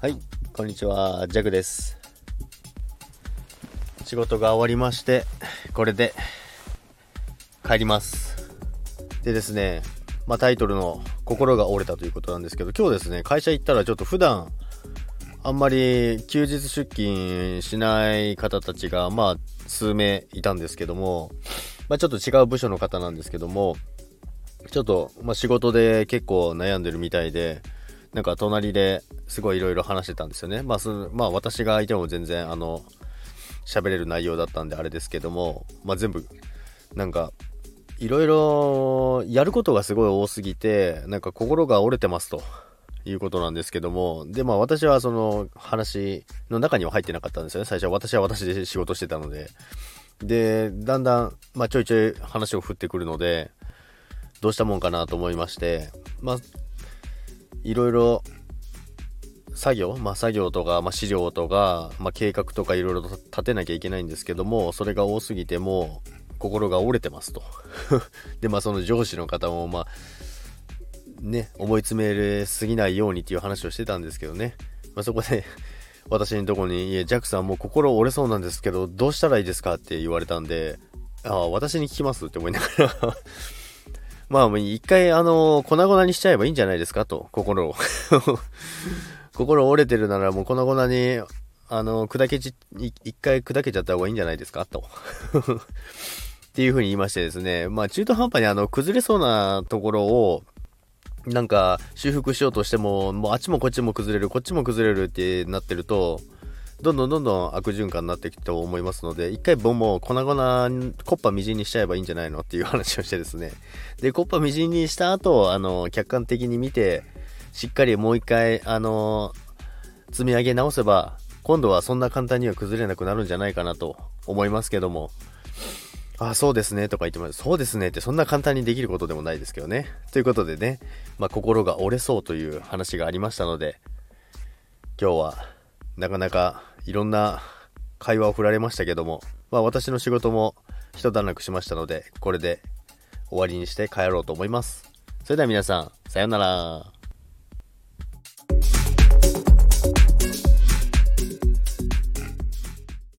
はい、こんにちは、ジャグです。仕事が終わりまして、これで帰ります。でですね、まあ、タイトルの心が折れたということなんですけど、今日ですね、会社行ったらちょっと普段あんまり休日出勤しない方たちが、まあ、数名いたんですけども、まあ、ちょっと違う部署の方なんですけども、ちょっと、まあ、仕事で結構悩んでるみたいで、なんか隣ですごいいろいろ話してたんですよね。まあ、そまあ、私がいても全然、あの、喋れる内容だったんであれですけども、まあ、全部、なんか、いろいろやることがすごい多すぎて、なんか心が折れてますということなんですけども、で、まあ私はその話の中には入ってなかったんですよね。最初は私は私で仕事してたので。で、だんだん、まあちょいちょい話を振ってくるので、どうしたもんかなと思いまして、まあ、いろいろ作業、まあ、作業とか、まあ、資料とか、まあ、計画とかいろいろと立てなきゃいけないんですけども、それが多すぎても心が折れてますと。で、まあその上司の方も、まあ、ね、思い詰めすぎないようにっていう話をしてたんですけどね。まあ、そこで私のとこに、いえ、ジャックさんもう心折れそうなんですけど、どうしたらいいですかって言われたんで、ああ、私に聞きますって思いながらまあ、もう一回、あの、粉々にしちゃえばいいんじゃないですかと、心を。心折れてるならもう粉々に、あの、砕けち、一回砕けちゃった方がいいんじゃないですかと。っていう風に言いましてですね、まあ中途半端にあの、崩れそうなところを、なんか修復しようとしても、もうあっちもこっちも崩れる、こっちも崩れるってなってると、どんどんどんどん悪循環になっていくと思いますので、一回ボンもう粉々、コッパみじんにしちゃえばいいんじゃないのっていう話をしてですね。で、コッパみじんにした後、あの、客観的に見て、しっかりもう一回、あの、積み上げ直せば、今度はそんな簡単には崩れなくなるんじゃないかなと思いますけども。あ、そうですね、とか言ってます。そうですねってそんな簡単にできることでもないですけどね。ということでね、まあ、心が折れそうという話がありましたので、今日は、なかなかいろんな会話を振られましたけども、まあ、私の仕事も一段落しましたので、これで終わりにして帰ろうと思います。それでは皆さん、さようなら。